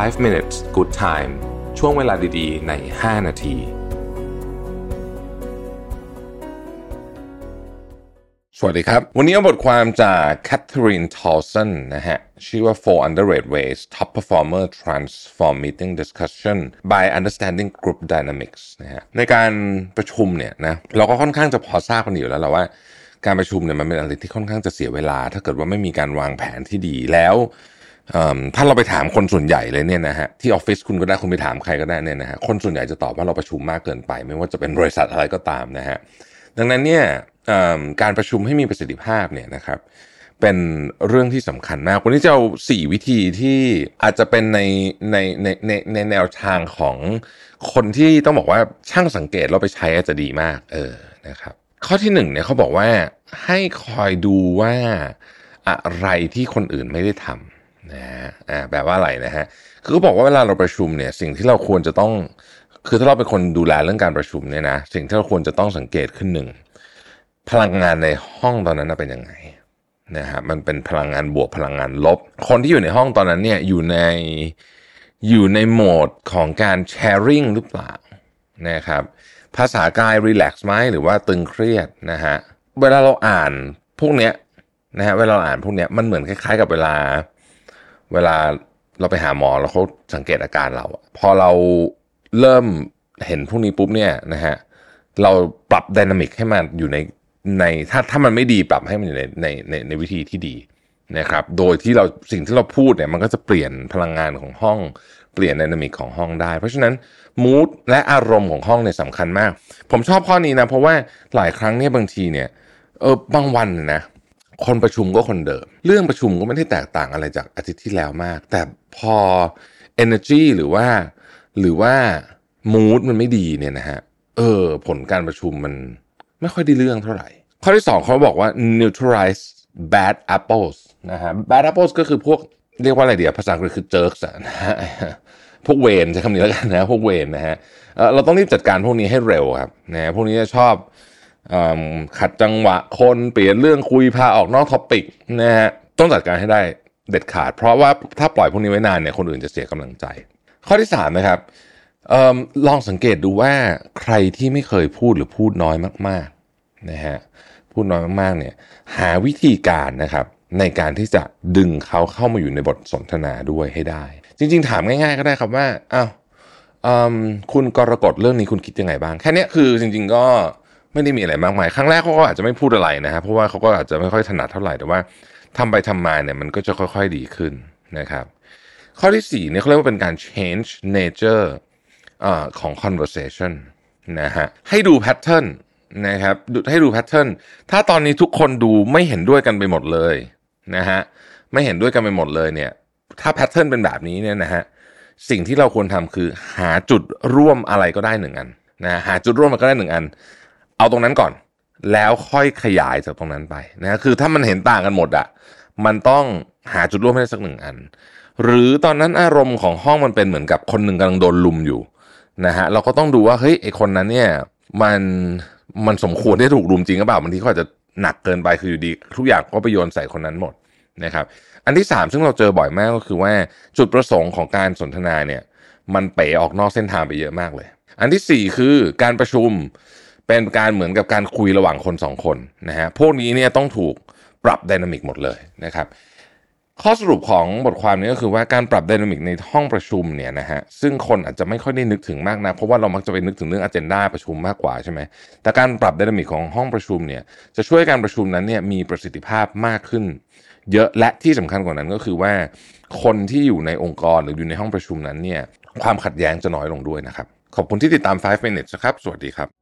5 minutes good time ช่วงเวลาดีๆ ใน 5 นาที สวัสดีครับ วันนี้เอาบทความจาก Catherine Towson นะฮะ ชื่อว่า Four Underrated Ways Top Performer Transform Meeting Discussion by Understanding Group Dynamics นะฮะ ในการประชุมเนี่ยนะ เราก็ค่อนข้างจะพอทราบกันอยู่แล้วแหละว่าการประชุมเนี่ยมันเป็นอะไรที่ค่อนข้างจะเสียเวลา ถ้าเกิดว่าไม่มีการวางแผนที่ดีแล้ว ถ้าเราไปถามคนส่วนใหญ่เลยเนี่ยนะฮะที่ออฟฟิศคุณก็ได้คุณไปถามใครก็ได้เนี่ยนะฮะคนส่วนใหญ่จะตอบว่าเราประชุมมากเกินไป ไม่ว่าจะเป็นบริษัทอะไรก็ตามนะฮะดังนั้นเนี่ยการประชุมให้มีประสิทธิภาพเนี่ยนะครับ เป็นเรื่องที่สำคัญมากวันนี้จะเอาสี่วิธีที่อาจจะเป็นในในในในในแนวทางของคนที่ต้องบอกว่าช่างสังเกตเราไปใช้อาจจะดีมาก เออนะครับ ข้อที่หนึ่งเนี่ยเขาบอกว่าให้คอยดูว่าอะไรที่คนอื่นไม่ได้ทำ นะฮะอ่าแปลว่าอะไรนะฮะคือเขาบอกว่าเวลาเราประชุมเนี่ยสิ่งที่เราควรจะต้อง คือถ้าเราเป็นคนดูแลเรื่องการประชุมเนี่ยนะสิ่งที่เราควรจะต้องสังเกตขึ้นหนึ่งพลังงานในห้องตอนนั้นเป็นยังไงนะฮะมันเป็นพลังงานบวกพลังงานลบ คนที่อยู่ในห้องตอนนั้นเนี่ยอยู่ในอยู่ในโหมดของการแชร์ริ่งหรือเปล่านะครับภาษากายรีแลกซ์ไหมหรือว่าตึงเครียดนะฮะเวลาเราอ่านพวกเนี้ยนะฮะเวลาเราอ่านพวกเนี้ยมันเหมือนคล้ายๆกับเวลา เวลาเราไปหาหมอแล้วเขาสังเกตอาการเราพอเราเริ่มเห็นพวกนี้ปุ๊บเนี่ยนะฮะเราปรับดินามิกให้มันอยู่ในในถ้าถ้ามันไม่ดีปรับให้มันอยู่ในในในในวิธีที่ดีนะครับ โดยที่เราสิ่งที่เราพูดเนี่ยมันก็จะเปลี่ยนพลังงานของห้อง เปลี่ยนดินามิกของห้องได้ เพราะฉะนั้นมูดและอารมณ์ของห้องเนี่ยสำคัญมาก ผมชอบข้อนี้นะ เพราะว่าหลายครั้งเนี่ยบางทีเนี่ยเออบางวันนะ คนประชุมก็คนเดิม เรื่องประชุมก็ไม่ได้แตกต่างอะไรจากอาทิตย์ที่แล้วมาก แต่พอ energy หรือว่า หรือว่า mood มันไม่ดีเนี่ยนะฮะเออ ผลการประชุมมันไม่ค่อยได้เรื่องเท่าไหร่ ข้อที่สองเขาบอกว่า neutralize bad apples นะฮะ bad apples ก็คือพวกเรียกว่าอะไรเดียวภาษาอังกฤษคือ jerks นะฮะพวกเวนใช้คำนี้แล้วกันนะพวกเวนนะฮะเราต้องรีบจัดการพวกนี้ให้เร็วครับนะพวกนี้จะชอบ ขัดจังหวะคนเปลี่ยนเรื่องคุยพาออกนอกท็อปิกนะฮะต้องจัดการให้ได้เด็ดขาด เพราะว่าถ้าปล่อยพวกนี้ไว้นานเนี่ยคนอื่นจะเสียกำลังใจ ข้อที่สามนะครับออลองสังเกตดูว่าใครที่ไม่เคยพูดหรือพูดน้อยมากๆนะฮะพูดน้อยมากๆเนี่ยหาวิธีการนะครับในการที่จะดึงเขาเข้ามาอยู่ในบทสนทนาด้วยให้ได้ จริง ๆ ถามง่าย ๆ ก็ได้ครับว่าอ้าวคุณกรกฎเรื่องนี้คุณคิดยังไงบ้าง แค่นี้คือจริง ๆ ก็ ไม่ได้มีอะไรมากมายครั้งแรกเขาก็อาจจะไม่พูดอะไรนะครับเพราะว่าเขาก็อาจจะไม่ค่อยถนัดเท่าไหร่แต่ว่าทำไปทำมาเนี่ยมันก็จะค่อยๆดีขึ้นนะครับ ข้อที่สี่เนี่ยเขาเรียกว่าเป็นการ change nature อ่อของ conversation นะฮะให้ดู pattern นะครับดูให้ดู pattern ถ้าตอนนี้ทุกคนดูไม่เห็นด้วยกันไปหมดเลยนะฮะไม่เห็นด้วยกันไปหมดเลยเนี่ยถ้า pattern เป็นแบบนี้เนี่ยนะฮะสิ่งที่เราควรทำคือหาจุดร่วมอะไรก็ได้หนึ่งอันนะหาจุดร่วมมันก็ได้หนึ่งอัน เอาตรงนั้นก่อน แล้วค่อยขยายจากตรงนั้นไปนะคือถ้ามันเห็นต่างกันหมดอะมันต้องหาจุดร่วมให้ได้สักหนึ่งอัน หรือตอนนั้นอารมณ์ของห้องมันเป็นเหมือนกับคนหนึ่งกำลังโดนลุมอยู่นะฮะเราก็ต้องดูว่าเฮ้ยไอคนนั้นเนี่ยมันมันสมควรที่ถูกรุมจริงหรือเปล่าบางทีเขาอาจจะหนักเกินไปคืออยู่ดี ทุกอย่างก็ไปโยนใส่คนนั้นหมดนะครับ อันที่สามซึ่งเราเจอบ่อยมากก็คือว่าจุดประสงค์ของการสนทนาเนี่ยมันเป๋ออกนอกเส้นทางไปเยอะมากเลย อันที่สี่คือการประชุม เป็นการเหมือนกับการคุยระหว่างคนสองคนนะฮะพวกนี้เนี่ยต้องถูกปรับ dynamic หมดเลยนะครับข้อสรุปของบทความนี้ก็คือว่าการปรับ dynamic ในห้องประชุมเนี่ยนะฮะซึ่งคนอาจจะไม่ค่อยได้นึกถึงมากนะเพราะว่าเรามักจะไปนึกถึงเรื่องอ g e n d a ประชุมมากกว่าใช่ไหมแต่การปรับ dynamic ของห้องประชุมเนี่ยจะช่วยการประชุมนั้นเนี่ยมีประสิทธิภาพมากขึ้น เยอะและที่สำคัญกว่านั้นก็คือว่า คนที่อยู่ในองค์กรหรืออยู่ในห้องประชุมนั้นเนี่ยความขัดแย้งจะน้อยลงด้วยนะครับขอบคุณที่ติดตาม 5 minutes นะครับสวัสดีครับ